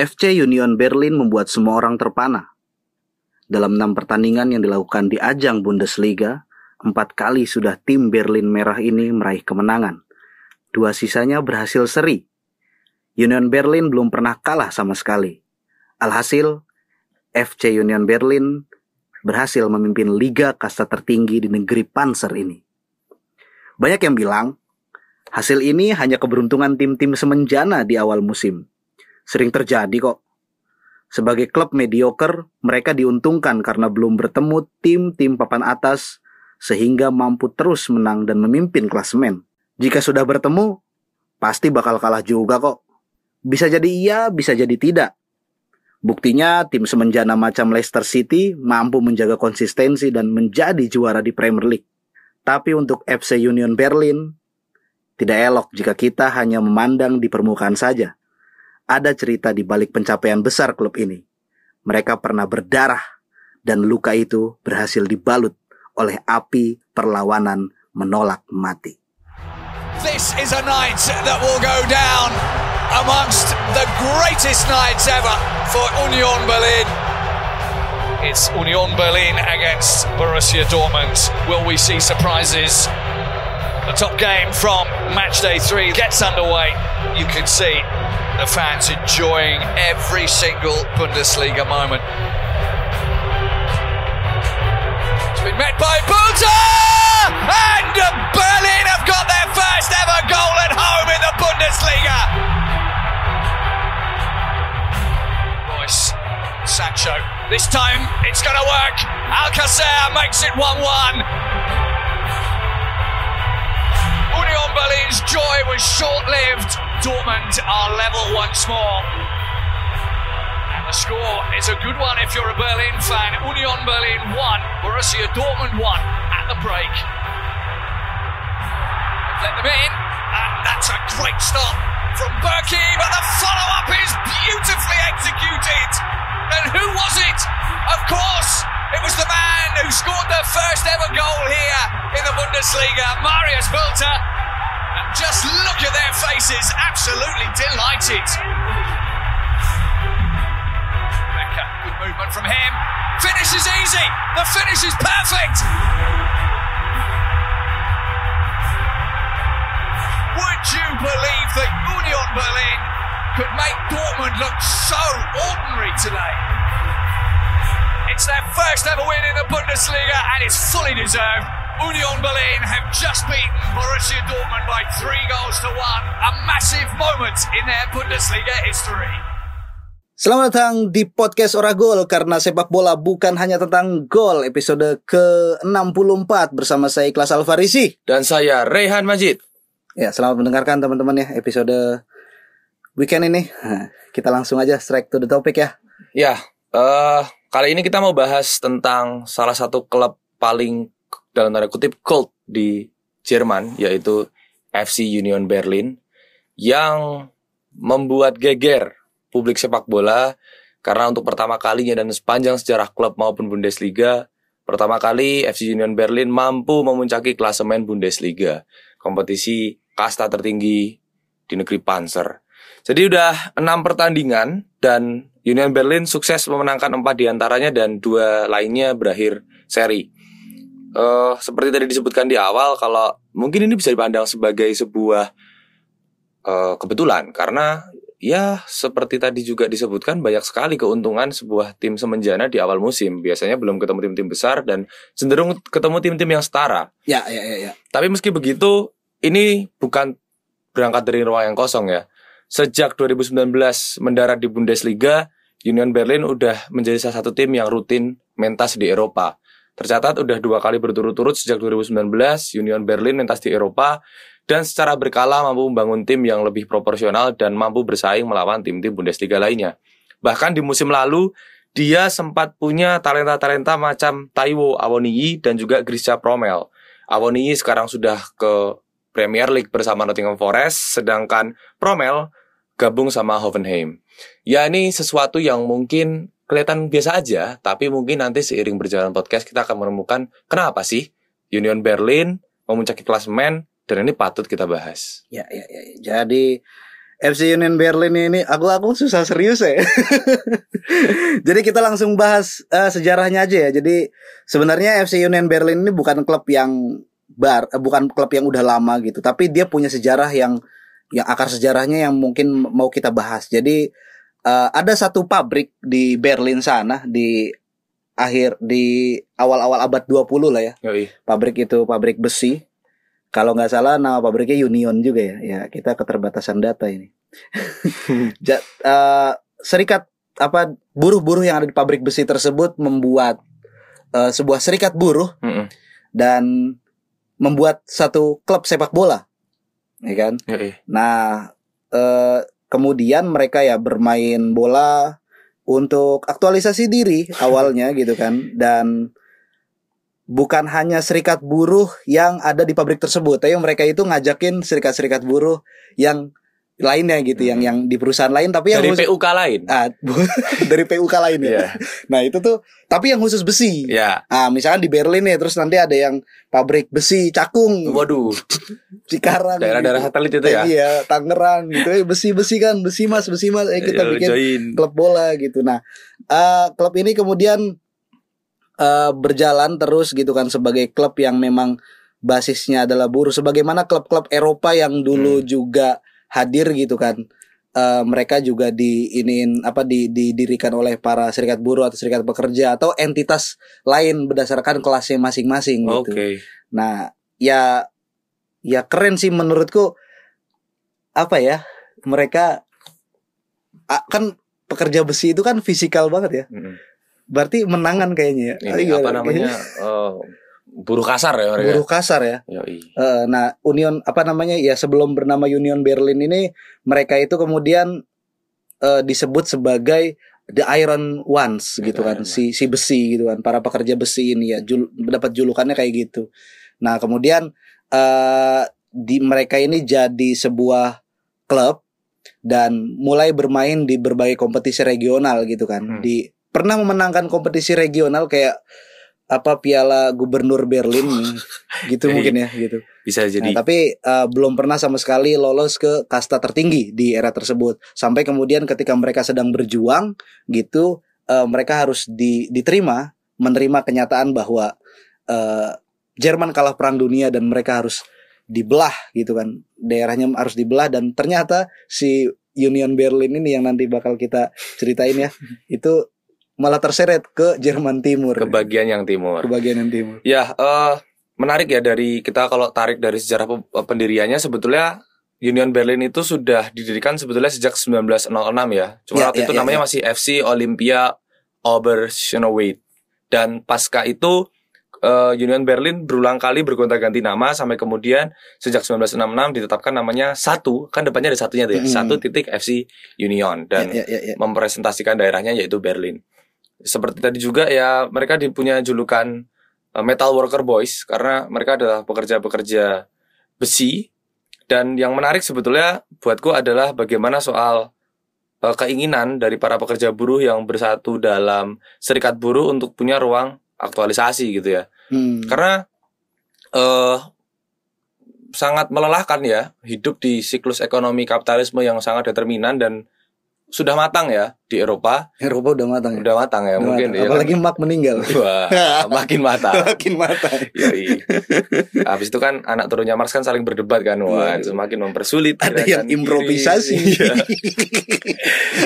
FC Union Berlin membuat semua orang terpana. Dalam enam pertandingan yang dilakukan di ajang Bundesliga, empat kali sudah tim Berlin Merah ini meraih kemenangan. Dua sisanya berhasil seri. Union Berlin belum pernah kalah sama sekali. Alhasil, FC Union Berlin berhasil memimpin liga kasta tertinggi di negeri Panzer ini. Banyak yang bilang, hasil ini hanya keberuntungan tim-tim semenjana di awal musim. Sering terjadi kok. Sebagai klub mediocre, mereka diuntungkan karena belum bertemu tim-tim papan atas sehingga mampu terus menang dan memimpin klasemen. Jika sudah bertemu, pasti bakal kalah juga kok. Bisa jadi iya, bisa jadi tidak. Buktinya tim semenjana macam Leicester City mampu menjaga konsistensi dan menjadi juara di Premier League. Tapi untuk FC Union Berlin, tidak elok jika kita hanya memandang di permukaan saja. Ada cerita di balik pencapaian besar klub ini. Mereka pernah berdarah dan luka itu berhasil dibalut oleh api perlawanan menolak mati. This is a night that will go down amongst the greatest nights ever for Union Berlin. It's Union Berlin against Borussia Dortmund. Will we see surprises? The top game from match day three gets underway. You can see the fans enjoying every single Bundesliga moment. It's been met by Bunta! And Berlin have got their first ever goal at home in the Bundesliga. Royce, Sancho. This time it's going to work. Alcacer makes it 1 1. Union Berlin's joy was short lived. Dortmund are level once more. And the score is a good one if you're a Berlin fan. Union Berlin 1, Borussia Dortmund 1 at the break. Let them in, and that's a great start from Berkey, but the follow up is beautifully executed. And who was it? Of course, it was the man who scored the first ever goal here in the Bundesliga, Marius Bilter. Just look at their faces, absolutely delighted. Becker, good movement from him. Finish is easy. The finish is perfect. Would you believe that Union Berlin could make Dortmund look so ordinary today? It's their first ever win in the Bundesliga and it's fully deserved. Union Berlin have just beaten Borussia Dortmund by three goals to one. A massive moment in their Bundesliga history. Selamat datang di podcast Oragol karena sepak bola bukan hanya tentang gol episode ke-64 bersama saya Ikhlas Alfarisi. Dan saya Rehan Majid. Ya, selamat mendengarkan teman-teman ya episode weekend ini. Kita langsung aja strike to the topic ya. Ya, eh kali ini kita mau bahas tentang salah satu klub paling dalam tanda kutip cult di Jerman yaitu FC Union Berlin yang membuat geger publik sepak bola karena untuk pertama kalinya dan sepanjang sejarah klub maupun Bundesliga pertama kali FC Union Berlin mampu memuncaki klasemen Bundesliga kompetisi kasta tertinggi di negeri Panzer. Jadi udah enam pertandingan dan Union Berlin sukses memenangkan empat di antaranya dan dua lainnya berakhir seri. Uh, seperti tadi disebutkan di awal, kalau mungkin ini bisa dipandang sebagai sebuah uh, kebetulan karena ya seperti tadi juga disebutkan banyak sekali keuntungan sebuah tim semenjana di awal musim. Biasanya belum ketemu tim-tim besar dan cenderung ketemu tim-tim yang setara. Ya, ya, ya, ya. Tapi meski begitu, ini bukan berangkat dari ruang yang kosong ya. Sejak 2019 mendarat di Bundesliga, Union Berlin udah menjadi salah satu tim yang rutin mentas di Eropa. Tercatat udah dua kali berturut-turut sejak 2019 Union Berlin mentas di Eropa dan secara berkala mampu membangun tim yang lebih proporsional dan mampu bersaing melawan tim-tim Bundesliga lainnya. Bahkan di musim lalu dia sempat punya talenta-talenta macam Taiwo Awoniyi dan juga Grisha Promel. Awoniyi sekarang sudah ke Premier League bersama Nottingham Forest, sedangkan Promel gabung sama Hoffenheim. Ya ini sesuatu yang mungkin kelihatan biasa aja, tapi mungkin nanti seiring berjalan podcast kita akan menemukan kenapa sih Union Berlin memuncaki klasemen dan ini patut kita bahas. Ya, ya, ya. Jadi FC Union Berlin ini aku aku susah serius ya. Jadi kita langsung bahas uh, sejarahnya aja ya. Jadi sebenarnya FC Union Berlin ini bukan klub yang bar, uh, bukan klub yang udah lama gitu, tapi dia punya sejarah yang yang akar sejarahnya yang mungkin mau kita bahas. Jadi uh, ada satu pabrik di Berlin sana di akhir di awal-awal abad 20 lah ya. Yoi. Pabrik itu pabrik besi kalau nggak salah nama pabriknya Union juga ya. Ya kita keterbatasan data ini. ja, uh, serikat apa buruh-buruh yang ada di pabrik besi tersebut membuat uh, sebuah serikat buruh Mm -mm. dan membuat satu klub sepak bola, ya kan? Yoi. Nah, uh, kemudian mereka ya bermain bola untuk aktualisasi diri awalnya gitu kan. Dan bukan hanya serikat buruh yang ada di pabrik tersebut, tapi mereka itu ngajakin serikat-serikat buruh yang lainnya gitu, yang yang di perusahaan lain tapi yang Dari khusus- PUK lain. Ah, dari PUK lain ya. Iya. Nah, itu tuh tapi yang khusus besi. Ya. Ah, misalkan di Berlin nih, terus nanti ada yang pabrik besi Cakung, Waduh, Cikarang, daerah-daerah gitu. satelit itu ya. Iya, Tangerang gitu. Eh, besi-besi kan, besi Mas, besi Mas. Eh, kita Ayo, bikin join. klub bola gitu. Nah, eh, klub ini kemudian eh, berjalan terus gitu kan sebagai klub yang memang basisnya adalah buruh sebagaimana klub-klub Eropa yang dulu Hmm. juga hadir gitu kan. Eh, mereka juga diinin apa di, didirikan oleh para serikat buruh atau serikat pekerja atau entitas lain berdasarkan kelasnya masing-masing gitu. Oke. Nah, ya ya keren sih menurutku apa ya? Mereka kan pekerja besi itu kan fisikal banget ya. Mm-mm. Berarti menangan kayaknya ya. Ini apa namanya? eh, buruh kasar ya mereka. Buruh kasar ya. Yoi. Eh, nah, Union apa namanya? Ya sebelum bernama Union Berlin ini mereka itu kemudian eh, disebut sebagai the Iron Ones gitu kan, Iron si si besi gitu kan, para pekerja besi ini ya jul, dapat julukannya kayak gitu. Nah, kemudian eh di mereka ini jadi sebuah klub dan mulai bermain di berbagai kompetisi regional gitu kan. Hmm. Di pernah memenangkan kompetisi regional kayak apa Piala Gubernur Berlin gitu mungkin ya gitu. Bisa jadi. Nah, tapi uh, belum pernah sama sekali lolos ke kasta tertinggi di era tersebut. Sampai kemudian ketika mereka sedang berjuang gitu, uh, mereka harus di- diterima menerima kenyataan bahwa uh, Jerman kalah perang dunia dan mereka harus dibelah gitu kan. Daerahnya harus dibelah dan ternyata si Union Berlin ini yang nanti bakal kita ceritain ya, itu malah terseret ke Jerman Timur. ke bagian yang timur. Ke bagian yang timur. Ya, eh menarik ya dari kita kalau tarik dari sejarah pe- pendiriannya sebetulnya Union Berlin itu sudah didirikan sebetulnya sejak 1906 ya. Cuma Ya, waktu ya, itu ya, namanya ya. masih FC Olympia Oberschöneweid. Dan pasca itu eh, Union Berlin berulang kali bergonta-ganti nama sampai kemudian sejak 1966 ditetapkan namanya satu, kan depannya ada satunya tuh ya. Mm-mm. Satu titik FC Union dan ya, ya, ya, ya. mempresentasikan daerahnya yaitu Berlin. Seperti tadi juga ya mereka dipunya julukan uh, metal worker boys karena mereka adalah pekerja-pekerja besi dan yang menarik sebetulnya buatku adalah bagaimana soal uh, keinginan dari para pekerja buruh yang bersatu dalam serikat buruh untuk punya ruang aktualisasi gitu ya. Hmm. Karena eh sangat melelahkan ya hidup di siklus ekonomi kapitalisme yang sangat determinan dan sudah matang ya di Eropa Eropa udah matang ya. udah matang ya Udah mungkin matang. ya kan? apalagi Mark meninggal. Wah, makin matang. Makin matang. Yoi. Habis itu kan anak turunnya Marx kan saling berdebat kan, wah Waduh. semakin mempersulit. Ada yang improvisasi. Iya.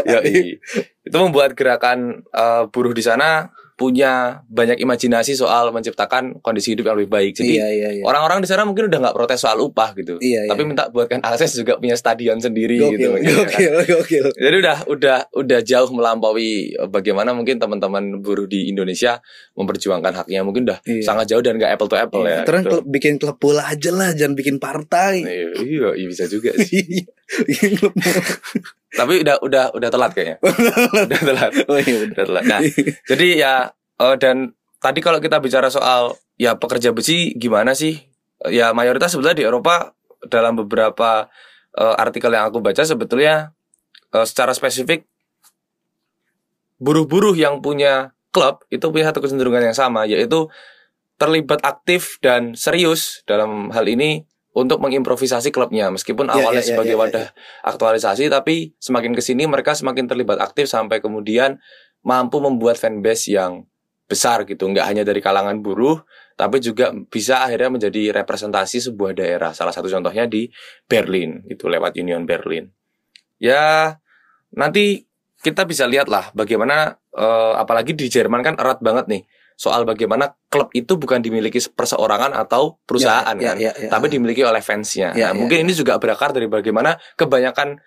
Yoi. Itu membuat gerakan eh, buruh di sana punya banyak imajinasi soal menciptakan kondisi hidup yang lebih baik. Jadi iya iya iya. orang-orang di sana mungkin udah nggak protes soal upah gitu, Iya, iya. tapi minta buatkan akses juga punya stadion sendiri Gokil, gitu. mungkin, ya kan. gokil, gokil. Jadi udah udah udah jauh melampaui eh, bagaimana mungkin teman-teman buruh di Indonesia memperjuangkan haknya mungkin udah Iya. sangat jauh dan nggak apple to apple ya. Terus gitu. klub- bikin klub bola aja lah, jangan bikin partai. Iya, iya, iya, bisa juga sih. Iya, bikin klub bola. Tapi udah udah udah telat kayaknya. udah telat. Oh iya udah. Udah telat. Nah, jadi ya eh, dan tadi kalau kita bicara soal ya pekerja besi gimana sih? Ya mayoritas sebetulnya di Eropa dalam beberapa eh, artikel yang aku baca sebetulnya eh, secara spesifik buruh-buruh yang punya klub itu punya satu kecenderungan yang sama yaitu terlibat aktif dan serius dalam hal ini untuk mengimprovisasi klubnya. Meskipun Ya, awalnya ya, ya, sebagai ya, ya, wadah aktualisasi tapi semakin ke sini mereka semakin terlibat aktif sampai kemudian mampu membuat fanbase yang besar gitu. Nggak hanya dari kalangan buruh tapi juga bisa akhirnya menjadi representasi sebuah daerah. Salah satu contohnya di Berlin itu lewat Union Berlin. Ya nanti kita bisa lihat lah bagaimana eh, apalagi di Jerman kan erat banget nih soal bagaimana klub itu bukan dimiliki perseorangan atau perusahaan Ya, kan ya, ya, ya. tapi dimiliki oleh fansnya. Ya, nah, ya, mungkin ini juga berakar dari bagaimana kebanyakan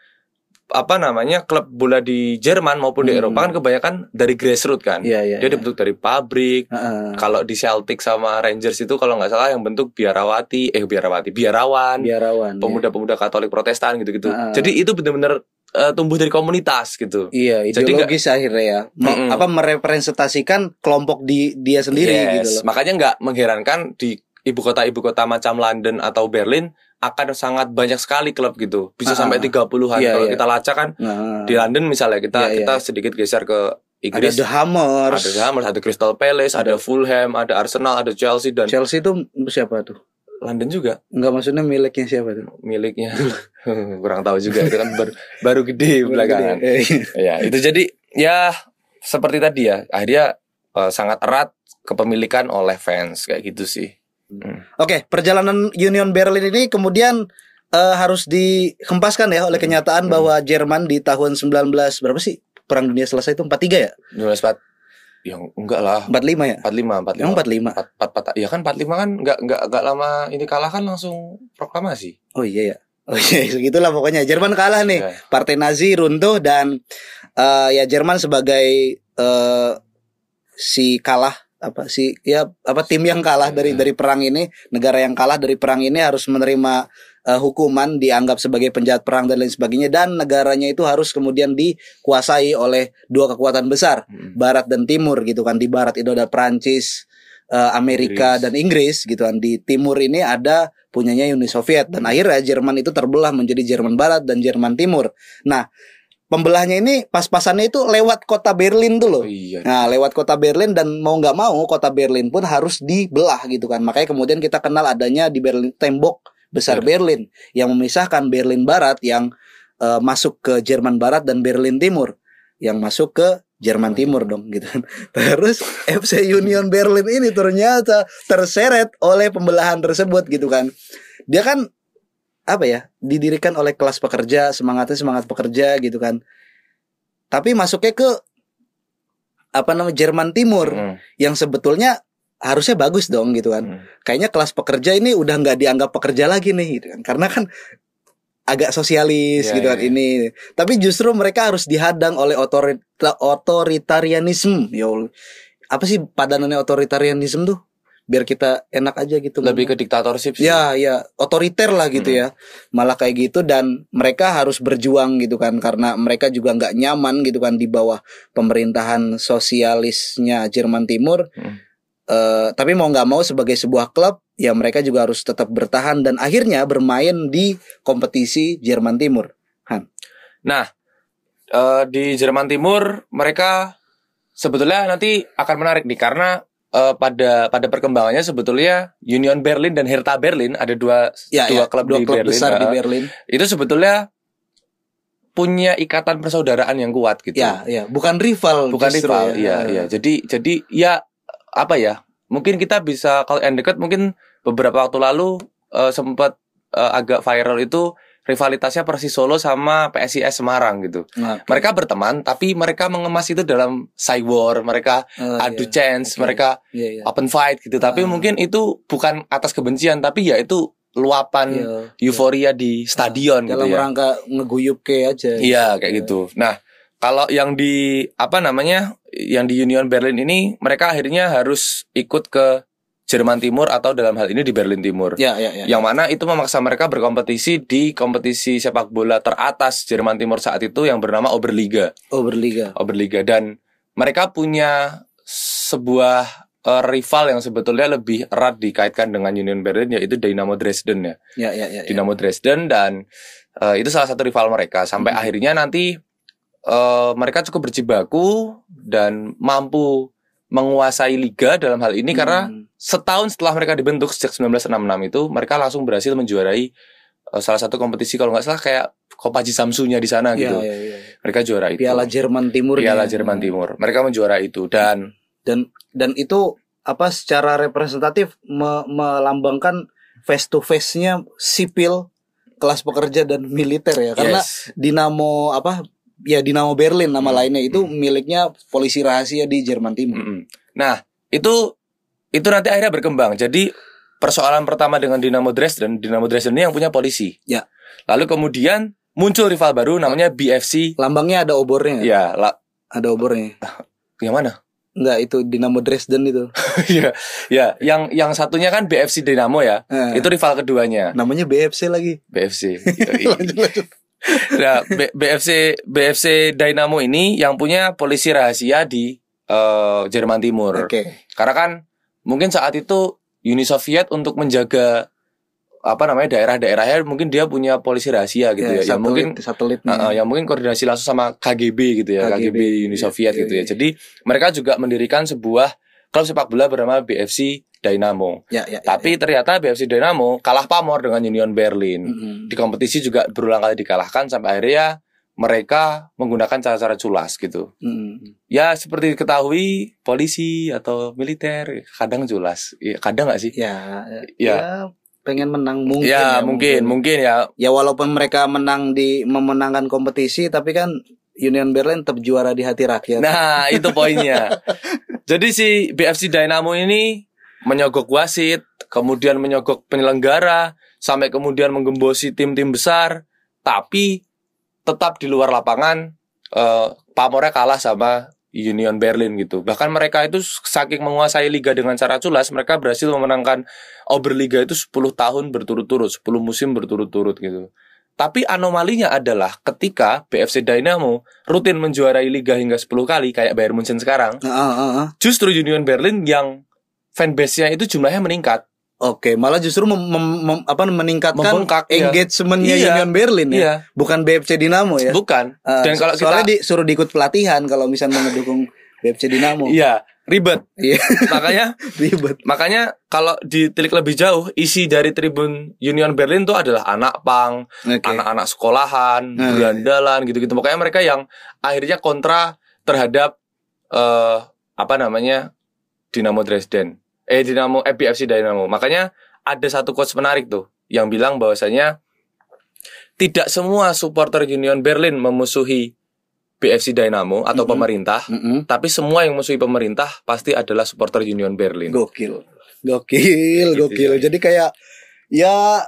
apa namanya klub bola di Jerman maupun di Hmm. Eropa kan kebanyakan dari grassroots kan. Iya, iya. Dia dibentuk dari pabrik. Heeh. Kalau di Celtic sama Rangers itu kalau nggak salah yang bentuk biarawati, eh biarawati, biarawan, biarawan. ya. pemuda-pemuda Katolik Protestan gitu-gitu. Ah. Jadi itu benar-benar eh, tumbuh dari komunitas gitu. Iya, Jadi ideologis akhirnya ya. Me- Mm-mm. apa merepresentasikan kelompok di dia sendiri Yes, gitu loh. Makanya nggak mengherankan di ibu kota-ibu kota macam London atau Berlin akan sangat banyak sekali klub gitu. Bisa Ah, sampai 30-an. iya, Kalau iya. kita lacak kan Nah, di London misalnya kita Iya, iya. kita sedikit geser ke ada Inggris. The Hammers. Ada Hammers, ada Crystal Palace, ada, Fulham, ada Arsenal, ada Chelsea dan Chelsea itu siapa tuh? London juga Enggak maksudnya miliknya siapa tuh? miliknya. Kurang tahu juga itu kan baru, baru gede belakangan. Eh, ya, itu jadi ya seperti tadi ya, akhirnya eh, sangat erat kepemilikan oleh fans kayak gitu sih. Oke, perjalanan Union Berlin ini kemudian eh, harus dihempaskan ya oleh kenyataan Hmm. bahwa Jerman di tahun 19 berapa sih? Perang Dunia selesai itu 43 ya? 19 yang enggak lah 45 ya? 45 45 Yang 45. 4, 4, 4, ya kan 45 kan enggak enggak enggak lama ini kalah kan langsung proklamasi. Oh iya ya. Oh iya, segitulah pokoknya. Jerman kalah nih. Ya. Partai Nazi runtuh dan eh, ya Jerman sebagai eh, si kalah apa si ya apa tim yang kalah dari Ya. dari perang ini, negara yang kalah dari perang ini harus menerima eh, hukuman dianggap sebagai penjahat perang dan lain sebagainya dan negaranya itu harus kemudian dikuasai oleh dua kekuatan besar, Mm. barat dan timur gitu kan. Di barat itu ada Prancis, eh, Amerika Inggris. dan Inggris gitu kan. Di timur ini ada punyanya Uni Soviet dan akhirnya Jerman itu terbelah menjadi Jerman Barat dan Jerman Timur. Nah, pembelahnya ini pas-pasannya itu lewat kota Berlin tuh loh. Oh iya. Nah, lewat kota Berlin dan mau nggak mau kota Berlin pun harus dibelah gitu kan. Makanya kemudian kita kenal adanya di Berlin tembok besar Berlin yang memisahkan Berlin Barat yang eh, masuk ke Jerman Barat dan Berlin Timur yang masuk ke Jerman Timur dong gitu. Terus FC Union Berlin ini ternyata terseret oleh pembelahan tersebut gitu kan. Dia kan apa ya didirikan oleh kelas pekerja semangatnya semangat pekerja gitu kan. Tapi masuknya ke apa namanya Jerman Timur Mm. yang sebetulnya harusnya bagus dong gitu kan. Mm. Kayaknya kelas pekerja ini udah nggak dianggap pekerja lagi nih gitu kan. Karena kan agak sosialis Iya, gitu kan iya. ini. Tapi justru mereka harus dihadang oleh otorita otoritarianisme. Ya apa sih padanannya otoritarianisme tuh? Biar kita enak aja gitu. Lebih ke diktatorship sih. Ya, ya, otoriter lah gitu Hmm. ya. Malah kayak gitu dan mereka harus berjuang gitu kan karena mereka juga nggak nyaman gitu kan di bawah pemerintahan sosialisnya Jerman Timur. Hmm. Eh, tapi mau nggak mau sebagai sebuah klub ya mereka juga harus tetap bertahan dan akhirnya bermain di kompetisi Jerman Timur. Nah, eh, di Jerman Timur mereka sebetulnya nanti akan menarik nih karena eh, pada pada perkembangannya sebetulnya Union Berlin dan Hertha Berlin ada dua Ya, dua ya, klub dua di klub Berlin. besar di eh, Berlin. Itu sebetulnya punya ikatan persaudaraan yang kuat gitu. Ya, ya, bukan rival, bukan justru rival. ya. Iya, iya. Jadi jadi ya apa ya? Mungkin kita bisa kalau yang dekat mungkin beberapa waktu lalu eh, sempat eh, agak viral itu rivalitasnya Persis Solo sama PSIS Semarang gitu. Nah, Mereka berteman tapi mereka mengemas itu dalam war, mereka eh, adu iya. chance, Oke. mereka Iya, iya. open fight gitu. Tapi Ah. mungkin itu bukan atas kebencian tapi ya itu luapan Iya, euforia di stadion gitu dalam ya. rangka ngeguyup ke aja. Iya kayak gitu. Nah kalau yang di apa namanya yang di Union Berlin ini mereka akhirnya harus ikut ke Jerman Timur atau dalam hal ini di Berlin Timur. Ya, ya, ya. Yang mana itu memaksa mereka berkompetisi di kompetisi sepak bola teratas Jerman Timur saat itu yang bernama Oberliga. Oberliga. Oberliga dan mereka punya sebuah eh, rival yang sebetulnya lebih erat dikaitkan dengan Union Berlin yaitu Dynamo Dresden ya. Ya, ya, ya. ya. Dinamo Dresden dan eh, itu salah satu rival mereka sampai Hmm. akhirnya nanti eh, mereka cukup berjibaku dan mampu menguasai liga dalam hal ini karena Hmm. setahun setelah mereka dibentuk sejak 1966 itu mereka langsung berhasil menjuarai eh, salah satu kompetisi kalau nggak salah kayak Kopaji Samsunya di sana Iya, gitu. iya, iya. Mereka juara itu. Piala Jerman Timur. Piala. Jerman Timur. Mereka menjuara itu dan Dan dan itu apa secara representatif me- melambangkan face to face-nya sipil, kelas pekerja dan militer ya. Karena yes. Dinamo apa ya Dinamo Berlin nama Hmm. lainnya itu miliknya polisi rahasia di Jerman Timur. Mm-mm. Nah, itu itu nanti akhirnya berkembang. Jadi persoalan pertama dengan Dinamo Dresden, Dinamo Dresden ini yang punya polisi. Ya. Lalu kemudian muncul rival baru namanya BFC. Lambangnya ada obornya. Ya, la- Ada obornya. yang mana? Enggak itu Dinamo Dresden itu. ya, ya, yang yang satunya kan BFC Dinamo ya. Eh, Itu rival keduanya, namanya BFC lagi. BFC. Lanjut. Nah, B- BFC BFC Dynamo ini yang punya polisi rahasia di eh, Jerman Timur. Oke. Karena kan mungkin saat itu Uni Soviet untuk menjaga apa namanya daerah-daerahnya mungkin dia punya polisi rahasia gitu ya. yang mungkin satelit uh, uh, yang mungkin koordinasi langsung sama KGB gitu ya, KGB, KGB, Uni iya, Soviet iya, gitu ya. iya. Jadi mereka juga mendirikan sebuah klub sepak bola bernama BFC Dynamo. ya, ya, ya, Tapi ternyata BFC Dynamo kalah pamor dengan Union Berlin. Mm-mm. Di kompetisi juga berulang kali dikalahkan sampai akhirnya mereka menggunakan cara-cara culas gitu. Mm-mm. Ya seperti diketahui polisi atau militer kadang culas. Ya, kadang nggak sih? ya, ya, Ya. ya, pengen menang mungkin ya, mungkin, mungkin ya. ya walaupun mereka menang di memenangkan kompetisi tapi kan Union Berlin tetap juara di hati rakyat. Nah, itu poinnya. Jadi si BFC Dynamo ini menyogok wasit, kemudian menyogok penyelenggara, sampai kemudian menggembosi tim-tim besar, tapi tetap di luar lapangan eh, pamornya kalah sama Union Berlin gitu. Bahkan mereka itu saking menguasai liga dengan cara culas, mereka berhasil memenangkan Oberliga itu 10 tahun berturut-turut, 10 musim berturut-turut gitu. Tapi anomalinya adalah ketika BFC Dynamo rutin menjuarai liga hingga 10 kali kayak Bayern Munchen sekarang, Ah, ah, ah. justru Union Berlin yang fanbase-nya itu jumlahnya meningkat. Oke, malah justru mem- mem- mem- apa meningkatkan Membengkak, iya. engagementnya Iya. Union Berlin ya, Iya, bukan BFC Dinamo ya. bukan. Ah, Dan kalau soalnya kita disuruh diikut pelatihan kalau misalnya mendukung BFC Dinamo. iya, ribet. Iya, Makanya ribet. makanya kalau ditilik lebih jauh, isi dari tribun Union Berlin itu adalah anak pang, Oke. anak-anak sekolahan, Nah. berandalan gitu-gitu. Makanya mereka yang akhirnya kontra terhadap eh apa namanya Dinamo Dresden. Eh Dinamo eh, BFC Dynamo. Makanya ada satu quotes menarik tuh yang bilang bahwasanya tidak semua supporter Union Berlin memusuhi BFC Dynamo atau Mhm. pemerintah, Mm-mm. tapi semua yang memusuhi pemerintah pasti adalah supporter Union Berlin. Gokil. Gokil, Gitu gokil. ya. Jadi kayak ya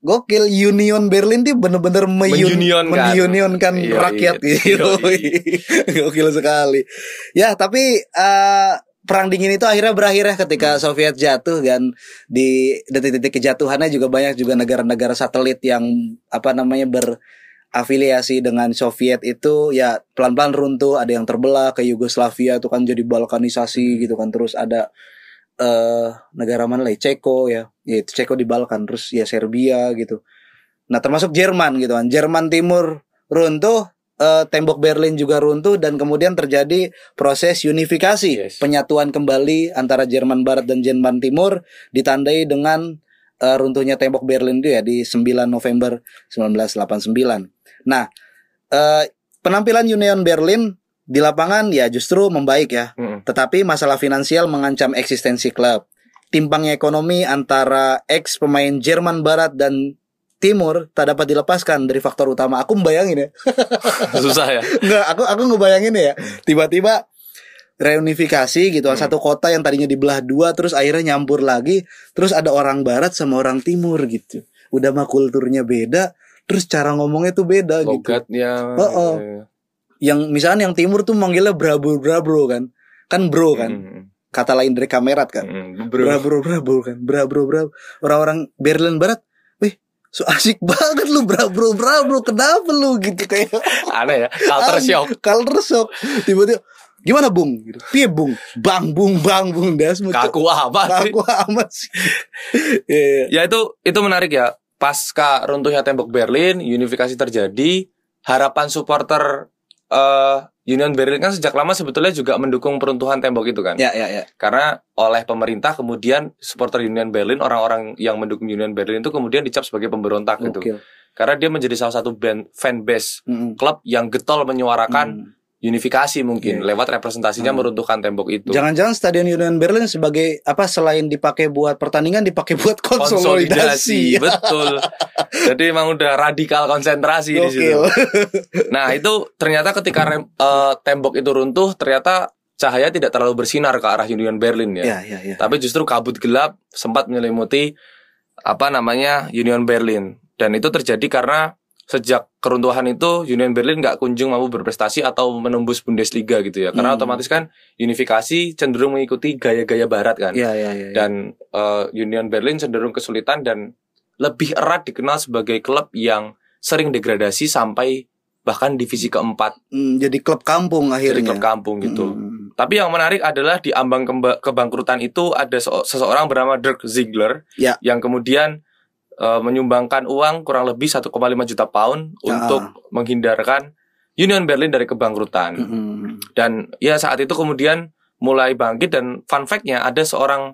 gokil Union Berlin tuh bener-bener Menyunionkan. menyunionkan Iya, rakyat iya. gitu. gokil sekali. Ya, tapi eh, perang dingin itu akhirnya berakhir ya ketika Hmm. Soviet jatuh dan di detik-detik kejatuhannya juga banyak juga negara-negara satelit yang apa namanya berafiliasi dengan Soviet itu ya pelan-pelan runtuh, ada yang terbelah ke Yugoslavia itu kan jadi balkanisasi gitu kan. Terus ada eh negara mana lagi? Ceko ya, ya itu Ceko di Balkan. Terus ya Serbia gitu. Nah termasuk Jerman gitu kan, Jerman Timur runtuh, eh, tembok Berlin juga runtuh dan kemudian terjadi proses unifikasi, Yes. penyatuan kembali antara Jerman Barat dan Jerman Timur ditandai dengan eh, runtuhnya tembok Berlin itu ya di 9 November 1989. Nah, eh, penampilan Union Berlin di lapangan ya justru membaik ya. Mm-mm. Tetapi masalah finansial mengancam eksistensi klub. Timpangnya ekonomi antara ex pemain Jerman Barat dan Timur tak dapat dilepaskan dari faktor utama. Aku membayangin ya. Susah ya. Enggak, aku aku ngebayangin ya. Tiba-tiba reunifikasi gitu Hmm. satu kota yang tadinya dibelah dua terus akhirnya nyampur lagi terus ada orang barat sama orang timur gitu udah mah kulturnya beda terus cara ngomongnya tuh beda gitu Logatnya. Oh, oh. yang misalnya yang timur tuh manggilnya brabro brabro kan kan bro kan Mm-mm. kata lain dari kamerat kan Mm-mm. Bro. brabro brabro kan brabro brabro orang-orang Berlin Barat wih so asik banget lu brabro brabro kenapa lu gitu kayak Aneh ya. Culture shock. culture shock tiba-tiba gimana bung gitu piye bung bang bung bang bung das Kaku sih? kaku amat sih Iya, iya. Ya itu itu menarik ya. Pasca runtuhnya tembok Berlin, unifikasi terjadi, harapan supporter eh, Union Berlin kan sejak lama sebetulnya juga mendukung peruntuhan tembok itu kan. Ya, ya, ya. Karena oleh pemerintah kemudian supporter Union Berlin orang-orang yang mendukung Union Berlin itu kemudian dicap sebagai pemberontak gitu. Gokil. Karena dia menjadi salah satu band fan base Mm-mm. klub yang getol menyuarakan Mm. Unifikasi mungkin Iya. lewat representasinya Hmm. meruntuhkan tembok itu. Jangan-jangan Stadion Union Berlin sebagai apa selain dipakai buat pertandingan dipakai buat konsolidasi. betul. Jadi emang udah radikal konsentrasi di situ. Nah, itu ternyata ketika rem- eh, tembok itu runtuh, ternyata cahaya tidak terlalu bersinar ke arah Union Berlin ya. Ya, ya, ya. Tapi justru kabut gelap sempat menyelimuti apa namanya Union Berlin. Dan itu terjadi karena sejak keruntuhan itu Union Berlin nggak kunjung mampu berprestasi atau menembus Bundesliga gitu ya. Karena Hmm. otomatis kan unifikasi cenderung mengikuti gaya-gaya barat kan. Ya, ya, ya. ya. Dan eh, Union Berlin cenderung kesulitan dan lebih erat dikenal sebagai klub yang sering degradasi sampai bahkan divisi keempat Hmm, jadi klub kampung akhirnya. klub kampung gitu. Mm. Tapi yang menarik adalah di ambang kebangkrutan itu ada seo- seseorang bernama Dirk Ziegler Ya. yang kemudian eh, menyumbangkan uang kurang lebih 1,5 juta pound Ya. untuk menghindarkan Union Berlin dari kebangkrutan. Mm-mm. Dan ya saat itu kemudian mulai bangkit dan fun fact-nya ada seorang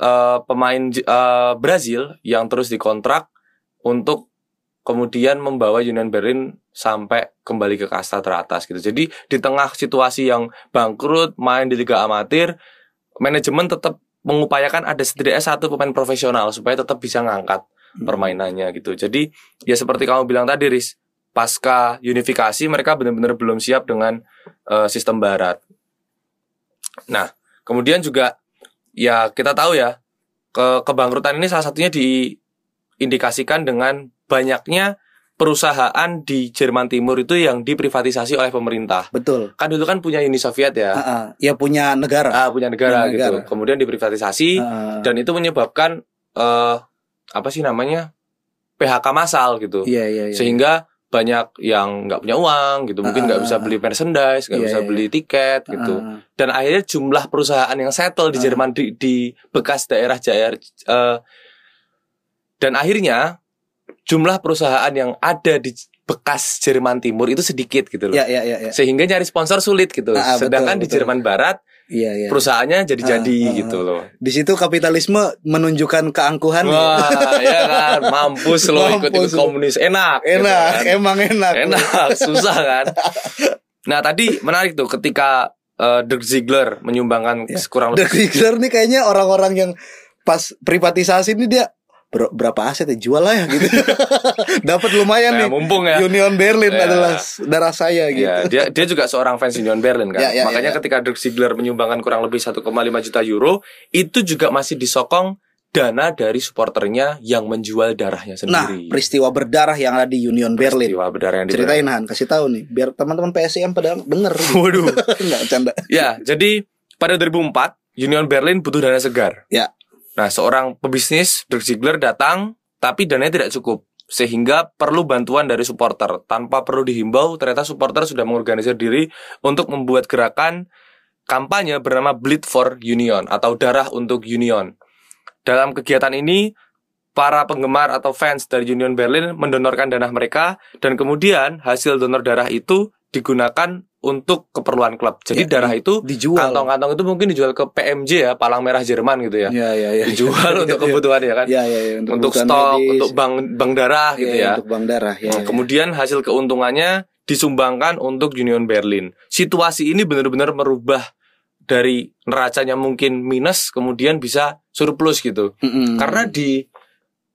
eh, pemain eh, Brazil yang terus dikontrak untuk kemudian membawa Union Berlin sampai kembali ke kasta teratas gitu. Jadi di tengah situasi yang bangkrut, main di liga amatir, manajemen tetap mengupayakan ada setidaknya satu pemain profesional supaya tetap bisa ngangkat permainannya gitu. Jadi ya seperti kamu bilang tadi Riz, pasca unifikasi mereka benar-benar belum siap dengan eh, sistem barat. Nah, kemudian juga ya kita tahu ya ke kebangkrutan ini salah satunya diindikasikan dengan banyaknya perusahaan di Jerman Timur itu yang diprivatisasi oleh pemerintah. Betul. Kan dulu kan punya Uni Soviet ya. Ah, ah. Ya punya negara. Ah, punya negara Punya gitu. negara. Kemudian diprivatisasi Ah, dan itu menyebabkan eh apa sih namanya? PHK massal gitu. Iya, iya, iya. Sehingga banyak yang nggak punya uang gitu, mungkin nggak Ah, bisa beli merchandise, nggak Iya, bisa iya. beli tiket gitu. Ah, Dan akhirnya jumlah perusahaan yang settle di Ah. Jerman di, di bekas daerah daerah eh, dan akhirnya jumlah perusahaan yang ada di bekas Jerman Timur itu sedikit gitu loh. ya, ya, ya, ya. Sehingga nyari sponsor sulit gitu. Ah, betul, Sedangkan di betul. Jerman Barat Iya, iya. perusahaannya jadi-jadi Ah, ah, gitu loh. Di situ kapitalisme menunjukkan keangkuhan. Wah, ya kan, mampus lo ikut ikut Mampus lo. komunis, enak, gitu Enak, kan. emang enak. enak, susah kan. Nah tadi menarik tuh ketika eh, Dirk Ziegler menyumbangkan Ya. kurang Dirk lebih Ziegler nih kayaknya orang-orang yang pas privatisasi ini dia "Ber- berapa aset ya jual lah ya gitu. Dapat lumayan Nah, nih. mumpung ya. Union Berlin Ya. adalah darah saya gitu. Ya, dia dia juga seorang fans Union Berlin kan. Ya, ya, Makanya ya, ya. ketika Dirk Ziegler menyumbangkan kurang lebih 1,5 juta euro, itu juga masih disokong dana dari supporternya yang menjual darahnya Nah, sendiri. peristiwa berdarah yang ada di Union Berlin. Peristiwa berdarah yang Ceritain Han, kasih tahu nih biar teman-teman PSIM pada denger. Waduh. Enggak canda. Ya, jadi pada 2004 Union Berlin butuh dana segar. Ya. Nah, seorang pebisnis Dirk Ziegler datang, tapi dananya tidak cukup. Sehingga perlu bantuan dari supporter. Tanpa perlu dihimbau, ternyata supporter sudah mengorganisir diri untuk membuat gerakan kampanye bernama Bleed for Union atau Darah untuk Union. Dalam kegiatan ini, para penggemar atau fans dari Union Berlin mendonorkan dana mereka dan kemudian hasil donor darah itu digunakan untuk keperluan klub. Jadi Ya, darah itu dijual. kantong-kantong itu mungkin dijual ke PMJ ya, Palang Merah Jerman gitu ya. Ya, ya, ya. Dijual untuk kebutuhan ya kan. Ya, ya, ya. untuk kebutuhan stok, medis. untuk bank bank darah gitu Iya, ya. Untuk bank darah ya. Nah, ya. kemudian hasil keuntungannya disumbangkan untuk Union Berlin. Situasi ini benar-benar merubah dari neracanya mungkin minus kemudian bisa surplus gitu. Mm-mm. Karena di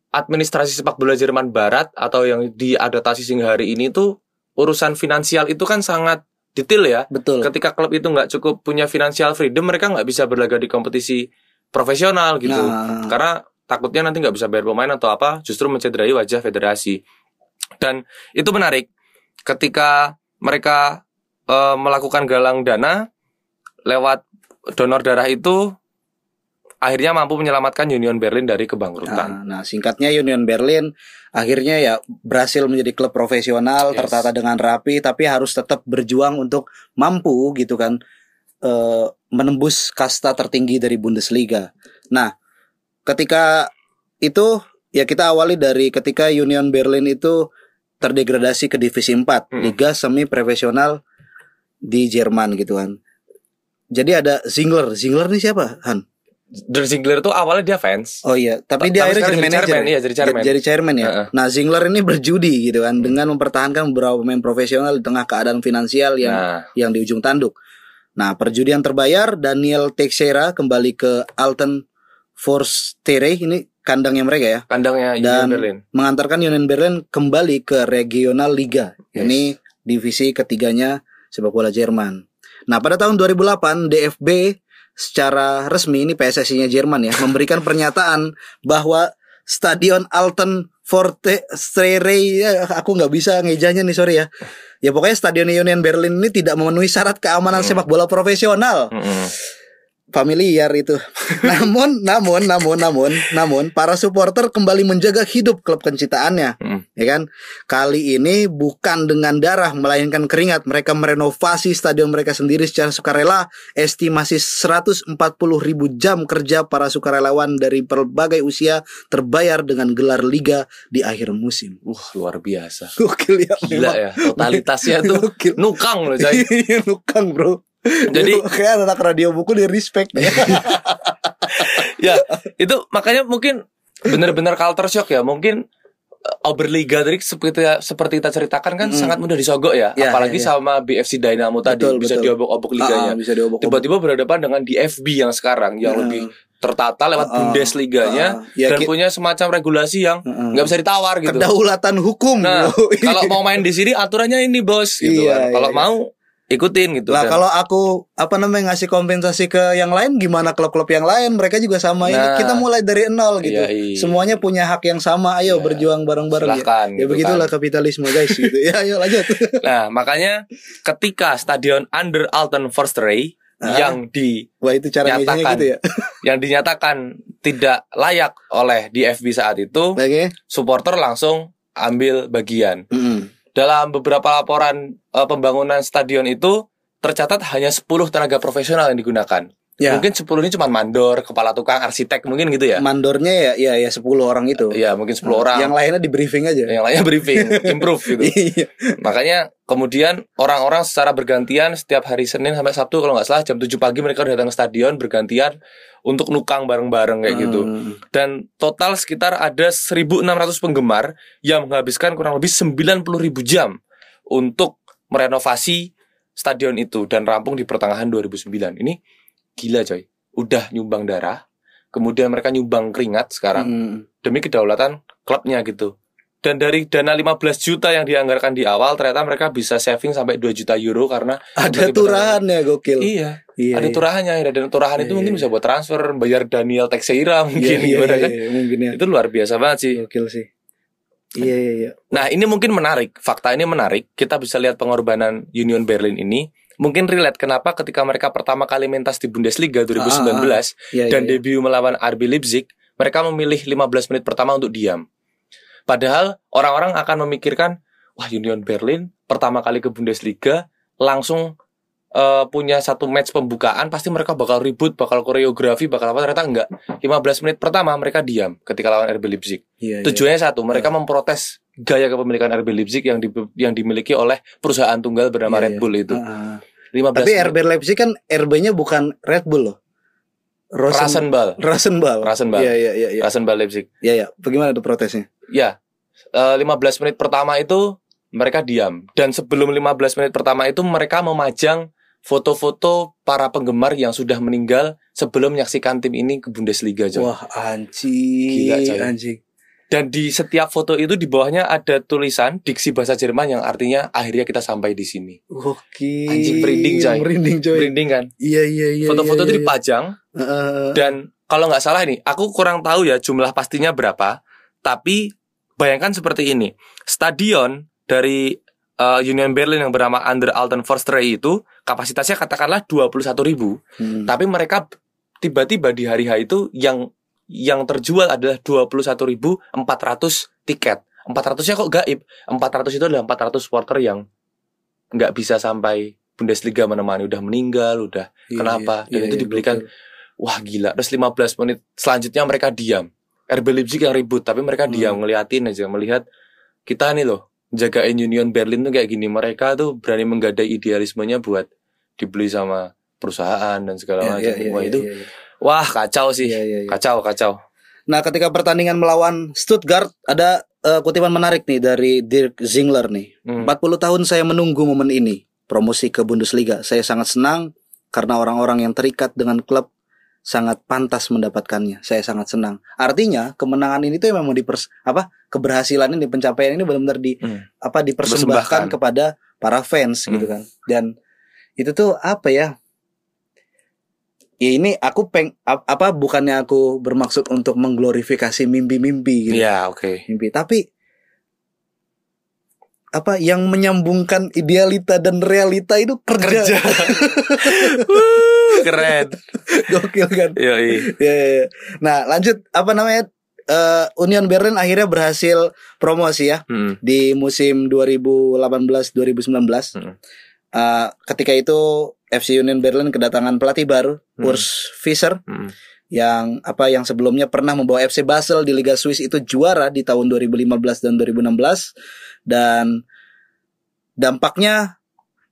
administrasi sepak bola Jerman Barat atau yang diadaptasi hingga hari ini tuh urusan finansial itu kan sangat detail ya. betul. Ketika klub itu nggak cukup punya financial freedom, mereka nggak bisa berlaga di kompetisi profesional gitu. Nah, Karena takutnya nanti nggak bisa bayar pemain atau apa, justru mencederai wajah federasi. Dan itu menarik. Ketika mereka eh, melakukan galang dana lewat donor darah itu, akhirnya mampu menyelamatkan Union Berlin dari kebangkrutan. Nah, nah, singkatnya Union Berlin akhirnya ya berhasil menjadi klub profesional Yes. tertata dengan rapi tapi harus tetap berjuang untuk mampu gitu kan eh, menembus kasta tertinggi dari Bundesliga. Nah, ketika itu ya kita awali dari ketika Union Berlin itu terdegradasi ke divisi 4, Hmm. liga semi profesional di Jerman gitu kan. Jadi ada Zingler. Zingler nih siapa, Han? Der Ziegler tuh awalnya dia fans. Oh iya, tapi dia akhirnya jadi manajer. chairman, iya, jadi chairman. Jadi chairman ya. Heeh. Nah, Zingler ini berjudi gitu kan dengan mempertahankan beberapa pemain profesional di tengah keadaan finansial yang Nah, yang di ujung tanduk. Nah, perjudian terbayar, Daniel Teixeira kembali ke Alten Forstere ini kandangnya mereka ya. kandangnya Dan Union Berlin. mengantarkan Union Berlin kembali ke Regional Liga. Yes. Ini divisi ketiganya sepak bola Jerman. Nah, pada tahun 2008 DFB secara resmi ini PSSI-nya Jerman ya memberikan pernyataan bahwa Stadion Alten Forte Strere ya, aku nggak bisa ngejanya nih sorry ya. Ya pokoknya Stadion Union Berlin ini tidak memenuhi syarat keamanan sepak bola profesional Mm-mm. Familiar itu. namun, namun, namun, namun, namun, para supporter kembali menjaga hidup klub kencitaannya, Mm. ya kan? Kali ini bukan dengan darah, melainkan keringat. Mereka merenovasi stadion mereka sendiri secara sukarela. Estimasi 140 ribu jam kerja para sukarelawan dari berbagai usia terbayar dengan gelar liga di akhir musim. Uh, luar biasa. Gokil ya, Gila memang. ya, totalitasnya tuh Gokil. nukang loh, coy. Iya, Nukang bro. Jadi- kayak anak radio buku di respect ya. ya, itu makanya mungkin benar-benar culture shock ya. Mungkin uh, Oberliga tadi seperti seperti kita ceritakan kan Mm. sangat mudah disogok ya, Ya, apalagi ya, ya. sama BFC Dynamo tadi Betul, bisa diobok-obok liganya. Ah, bisa diobok Tiba-tiba berhadapan dengan DFB yang sekarang yang Ah. lebih tertata lewat Ah, Bundesliganya ah, ya, dan ki- punya semacam regulasi yang nggak bisa ditawar gitu. kedaulatan hukum. Nah, kalau mau main di sini aturannya ini bos gitu Iya, kan. Kalau iya. mau ikutin gitu. lah Dan- kalau aku apa namanya ngasih kompensasi ke yang lain gimana klub-klub yang lain mereka juga sama ini Nah. kita mulai dari nol gitu Iya, iya. semuanya punya hak yang sama ayo Iya. berjuang bareng-bareng ya. Ya gitu begitulah kan. kapitalisme guys gitu ya ayo lanjut Nah, makanya ketika stadion Under Alten Forsterei Ah. yang di wah itu cara Nyatakan. gitu ya yang dinyatakan tidak layak oleh DFB saat itu, oke supporter langsung ambil bagian. Mm-mm. Dalam beberapa laporan eh, pembangunan stadion itu tercatat hanya 10 tenaga profesional yang digunakan. Ya Mungkin 10 ini cuma mandor, kepala tukang, arsitek mungkin gitu ya. mandornya ya ya ya 10 orang itu Ya, mungkin 10 orang. yang lainnya di briefing aja yang lainnya briefing, improve gitu. Iya. Makanya kemudian orang-orang secara bergantian setiap hari Senin sampai Sabtu kalau nggak salah jam 7 pagi mereka udah datang ke stadion bergantian untuk nukang bareng-bareng kayak gitu. Hmm. Dan total sekitar ada 1.600 penggemar yang menghabiskan kurang lebih 90.000 jam untuk merenovasi stadion itu dan rampung di pertengahan 2009. Ini gila coy. Udah nyumbang darah, kemudian mereka nyumbang keringat sekarang Hmm. demi kedaulatan klubnya gitu. Dan dari dana 15 juta yang dianggarkan di awal ternyata mereka bisa saving sampai 2 juta euro karena ada bagi turahan ya gokil Iya, iya ada iya. turahannya ya dan turahan Iya, itu iya, mungkin iya. bisa buat transfer, bayar Daniel Teixeira Iya, mungkin iya, gimana iya, kan. iya, mungkin ya Itu luar biasa banget sih. gokil sih iya iya iya Nah, ini mungkin menarik. Fakta ini menarik. Kita bisa lihat pengorbanan Union Berlin ini. Mungkin relate kenapa ketika mereka pertama kali mentas di Bundesliga 2019 Iya, dan iya, iya. debut melawan RB Leipzig, mereka memilih 15 menit pertama untuk diam. Padahal orang-orang akan memikirkan, wah Union Berlin pertama kali ke Bundesliga langsung eh, punya satu match pembukaan, pasti mereka bakal ribut, bakal koreografi, bakal apa ternyata enggak. 15 menit pertama mereka diam ketika lawan RB Leipzig. Iya, iya. Tujuannya satu, mereka memprotes gaya kepemilikan RB Leipzig yang di, yang dimiliki oleh perusahaan tunggal bernama Iya, Red iya. Bull itu. Ah, ah. 15 Tapi. RB Leipzig kan RB-nya bukan Red Bull loh. Rosen Rasenball. Rasenball. Rasenball. Iya iya iya iya. Rasenball Leipzig. Iya iya. Bagaimana tuh protesnya? Ya, eh, 15 menit pertama itu mereka diam dan sebelum 15 menit pertama itu mereka memajang foto-foto para penggemar yang sudah meninggal sebelum menyaksikan tim ini ke Bundesliga coy. Wah, anjing. Gila, coy. Anjing. Dan di setiap foto itu di bawahnya ada tulisan diksi bahasa Jerman yang artinya akhirnya kita sampai di sini. Oke. Anjing, merinding, coy. Merinding coy. Merinding kan? Iya iya iya. Foto-foto iya, itu iya. dipajang Heeh. dan kalau nggak salah ini, aku kurang tahu ya jumlah pastinya berapa. Tapi bayangkan seperti ini, stadion dari eh, Union Berlin yang bernama Under Alten Forsterei itu kapasitasnya katakanlah 21.000 ribu. Hmm. Tapi mereka tiba-tiba di hari H itu yang yang terjual adalah 21.400 tiket. 400-nya kok gaib. 400 itu adalah 400 supporter yang nggak bisa sampai Bundesliga menemani udah meninggal, udah Iya, kenapa? iya, Dan itu iya, dibelikan betul. Wah gila, terus 15 menit selanjutnya mereka diam. RB Leipzig yang ribut, tapi mereka Hmm. diam ngeliatin aja, melihat kita nih loh jagain Union Berlin tuh kayak gini. Mereka tuh berani menggadai idealismenya buat dibeli sama perusahaan dan segala Ya, macam. ya, ya, Wah ya, itu ya, ya. Wah kacau sih. Ya, ya, ya. Kacau, kacau. Nah, ketika pertandingan melawan Stuttgart ada eh, kutipan menarik nih dari Dirk Zingler nih. Hmm. 40 tahun saya menunggu momen ini, promosi ke Bundesliga. Saya sangat senang karena orang-orang yang terikat dengan klub sangat pantas mendapatkannya. Saya sangat senang. Artinya kemenangan ini tuh memang dipers apa keberhasilan ini pencapaian ini benar-benar di Hmm. apa dipersembahkan Dipersembahkan. kepada para fans Hmm. gitu kan. Dan itu tuh apa ya? Ya ini aku peng ap- apa bukannya aku bermaksud untuk mengglorifikasi mimpi-mimpi gitu Iya, oke. mimpi tapi apa yang menyambungkan idealita dan realita itu kerja, Kerja. Wuh, Keren. gokil kan Yoi. Ya, ya, ya. nah lanjut apa namanya Eh, Union Berlin akhirnya berhasil promosi ya Hmm. di musim 2018-2019 Hmm. Eh, ketika itu FC Union Berlin kedatangan pelatih baru Hmm. Urs Fischer Hmm. yang apa yang sebelumnya pernah membawa FC Basel di Liga Swiss itu juara di tahun 2015 dan 2016 dan dampaknya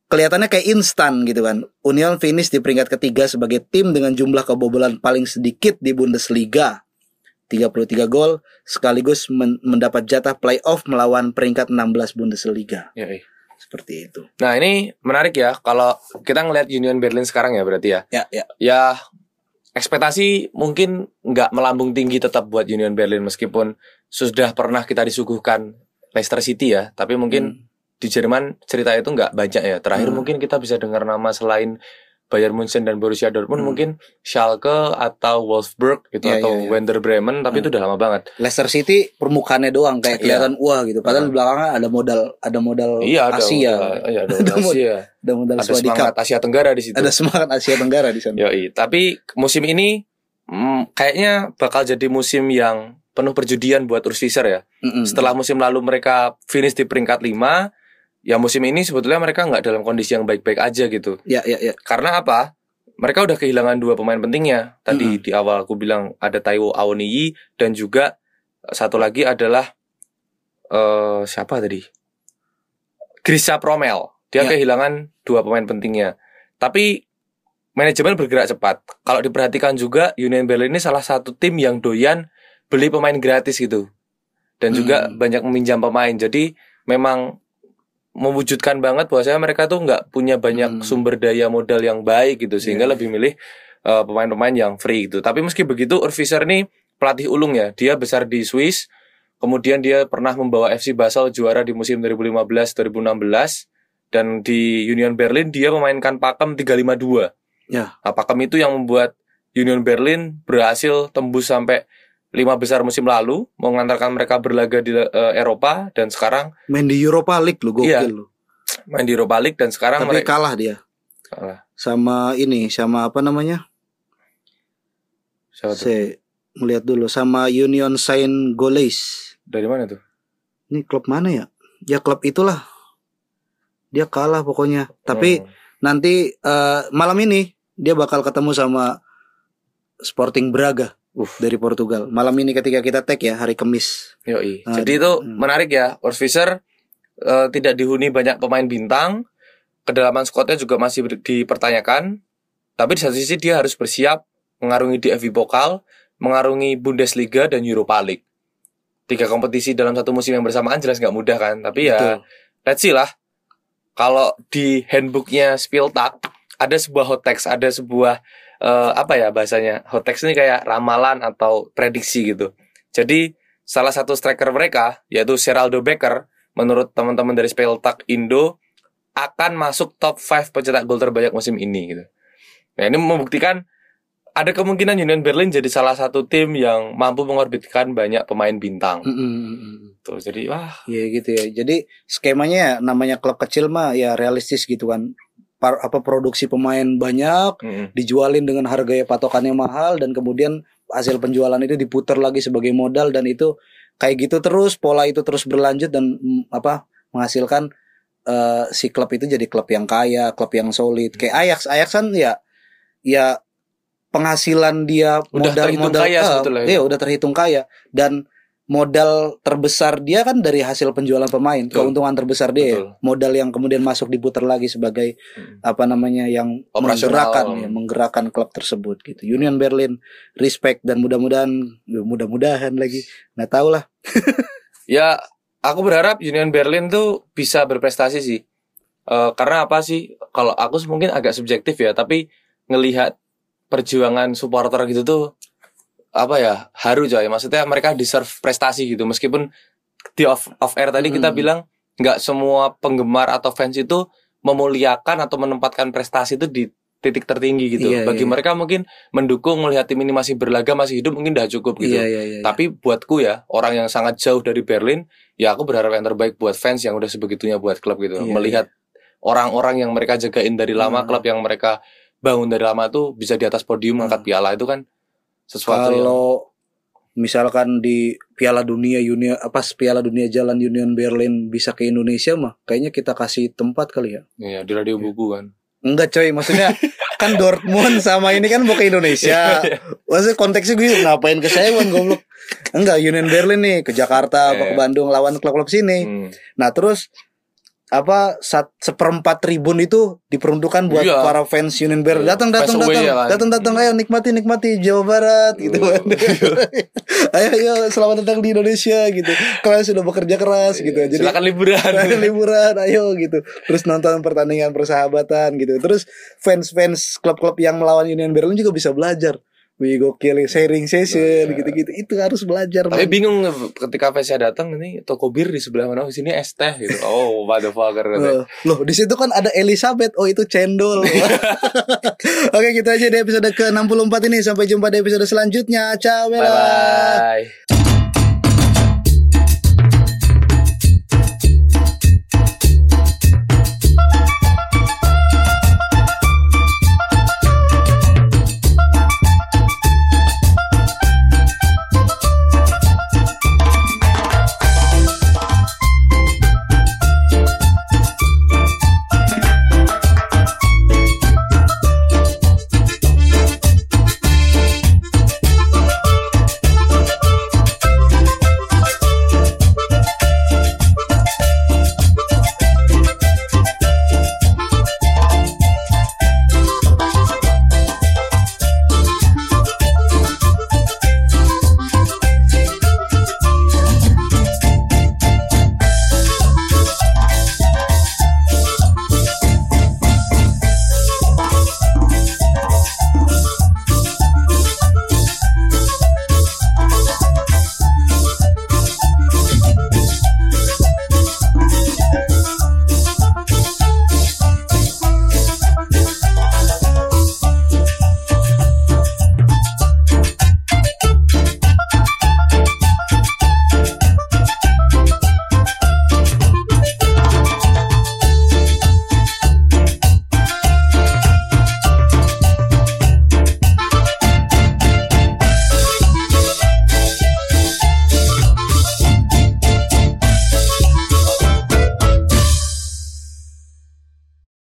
kelihatannya kayak instan gitu kan. Union finish di peringkat ketiga sebagai tim dengan jumlah kebobolan paling sedikit di Bundesliga. 33 gol sekaligus men- mendapat jatah playoff melawan peringkat 16 Bundesliga. Yoi. Seperti itu. Nah ini menarik ya kalau kita ngelihat Union Berlin sekarang ya berarti ya. Ya, ya. Ya ekspektasi mungkin nggak melambung tinggi tetap buat Union Berlin meskipun sudah pernah kita disuguhkan Leicester City ya. Tapi mungkin di Jerman cerita itu nggak banyak ya. Terakhir Hmm. mungkin kita bisa dengar nama selain Bayern Munchen dan Borussia Dortmund Hmm. mungkin Schalke atau Wolfsburg gitu Ya, atau ya, ya. Werder Bremen tapi Hmm. itu udah lama banget. Leicester City permukaannya doang kayak Iya. kelihatan wah gitu. Padahal di belakangnya ada modal ada modal Iya ada Asia. iya, ada Ada modal Asia. ada modal Ada semangat. Asia Tenggara di situ. Ada semangat Asia Tenggara di sana. Yoi, tapi musim ini mm, kayaknya bakal jadi musim yang penuh perjudian buat Urs Fischer ya. Mm-mm. Setelah musim lalu mereka finish di peringkat 5, ya musim ini sebetulnya mereka nggak dalam kondisi yang baik-baik aja gitu. ya ya ya. Karena apa? Mereka udah kehilangan dua pemain pentingnya. Tadi di awal aku bilang ada Taiwo Awoniyi dan juga satu lagi adalah eh siapa tadi? Grisha Promel. Dia Ya. kehilangan dua pemain pentingnya. Tapi manajemen bergerak cepat. Kalau diperhatikan juga Union Berlin ini salah satu tim yang doyan beli pemain gratis gitu. Dan juga Hmm. banyak meminjam pemain. Jadi memang mewujudkan banget bahwasanya mereka tuh nggak punya banyak Hmm. sumber daya modal yang baik gitu sehingga Iya, lebih milih uh, pemain-pemain yang free gitu. Tapi meski begitu Urs Fischer ini pelatih ulung ya. Dia besar di Swiss. Kemudian dia pernah membawa FC Basel juara di musim 2015-2016 dan di Union Berlin dia memainkan pakem 352. Ya. Nah, pakem itu yang membuat Union Berlin berhasil tembus sampai lima besar musim lalu, mengantarkan mereka berlaga di eh, Eropa dan sekarang Main di Europa League lu gokil Iya. lu. main di Europa League dan sekarang Tapi mereka kalah dia Kalah. sama ini sama apa namanya? Siapa tuh? Saya melihat dulu sama Union Saint Gaulois. Dari mana tuh? Ini klub mana ya? Ya klub itulah. Dia kalah pokoknya. Tapi Hmm. nanti eh, malam ini dia bakal ketemu sama Sporting Braga Uff. dari Portugal. Malam ini ketika kita tag ya hari Kamis. Yoi. Ah, Jadi itu hmm. menarik ya. Urs Fischer eh, tidak dihuni banyak pemain bintang. Kedalaman skuadnya juga masih dipertanyakan. Tapi di satu sisi dia harus bersiap mengarungi DFB Pokal, mengarungi Bundesliga dan Europa League. Tiga kompetisi dalam satu musim yang bersamaan jelas nggak mudah kan. Tapi ya Betul. let's see lah. Kalau di handbooknya Spieltag ada sebuah hot text, ada sebuah eh, apa ya bahasanya hot text ini kayak ramalan atau prediksi gitu. Jadi salah satu striker mereka yaitu Seraldo Becker menurut teman-teman dari Spieltag Indo akan masuk top 5 pencetak gol terbanyak musim ini gitu. Nah, ini membuktikan ada kemungkinan Union Berlin jadi salah satu tim yang mampu mengorbitkan banyak pemain bintang. Mm, mm, mm, mm. Tuh, jadi wah, Iya gitu ya. Jadi skemanya ya, namanya klub kecil mah ya realistis gitu kan. Par, apa produksi pemain banyak, mm-mm. dijualin dengan harga ya patokannya mahal dan kemudian hasil penjualan itu diputar lagi sebagai modal dan itu kayak gitu terus pola itu terus berlanjut dan mm, apa menghasilkan eh, si klub itu jadi klub yang kaya, klub yang solid. Kayak Ajax, Ajax kan ya ya penghasilan dia Udah modal modal kaya eh, ya. iya, udah terhitung kaya dan modal terbesar dia kan dari hasil penjualan pemain, Betul. keuntungan terbesar dia. ya. Modal yang kemudian masuk diputar lagi sebagai Hmm. apa namanya yang menggerakkan ya, menggerakkan klub tersebut gitu. Union Berlin respect dan mudah-mudahan ya, mudah-mudahan lagi nggak tahu lah. Ya, aku berharap Union Berlin tuh bisa berprestasi sih. Eh, karena apa sih? Kalau aku mungkin agak subjektif ya, tapi ngelihat perjuangan supporter gitu tuh apa ya haru coy. Maksudnya mereka deserve prestasi gitu. Meskipun di off, off air tadi kita Hmm. bilang nggak semua penggemar atau fans itu memuliakan atau menempatkan prestasi itu di titik tertinggi gitu. Iya, Bagi iya. mereka mungkin mendukung melihat tim ini masih berlaga, masih hidup mungkin udah cukup gitu. Iya iya iya. Tapi buatku ya, orang yang sangat jauh dari Berlin, ya aku berharap yang terbaik buat fans yang udah sebegitunya buat klub gitu. Iya, Melihat orang-orang yang mereka jagain dari lama, Hmm. klub yang mereka bangun dari lama tuh bisa di atas podium Hmm. angkat piala itu kan sesuatu yang kalau misalkan di Piala Dunia Union apa Piala Dunia Jalan Union Berlin bisa ke Indonesia mah kayaknya kita kasih tempat kali ya. ya, di radio buku kan. Enggak coy, maksudnya kan Dortmund sama ini kan mau ke Indonesia. Maksudnya konteksnya gue ngapain ke saya goblok. Enggak, Union Berlin nih ke Jakarta apa ke. Bandung lawan klub-klub sini. Hmm. Nah, terus apa sat, seperempat tribun itu diperuntukkan buat Iya. para fans Union Berlin. Iya. Datang datang Fans datang. kan. Datang datang ayo nikmati nikmati Jawa Barat gitu kan. ayo ayo selamat datang di Indonesia gitu. Kalian sudah bekerja keras gitu. Jadi Silakan liburan. Ayo liburan ayo gitu terus nonton pertandingan persahabatan gitu terus fans-fans klub-klub yang melawan Union Berlin juga bisa belajar Wih gokil sharing session Iya. gitu-gitu itu harus belajar Tapi man. bingung ketika fansnya datang ini toko bir di sebelah mana? Oh, sini es teh gitu. Oh, motherfucker. Katanya. loh di situ kan ada Elizabeth oh itu cendol oke gitu aja di episode ke 64 ini sampai jumpa di episode selanjutnya ciao Bye Bella. bye.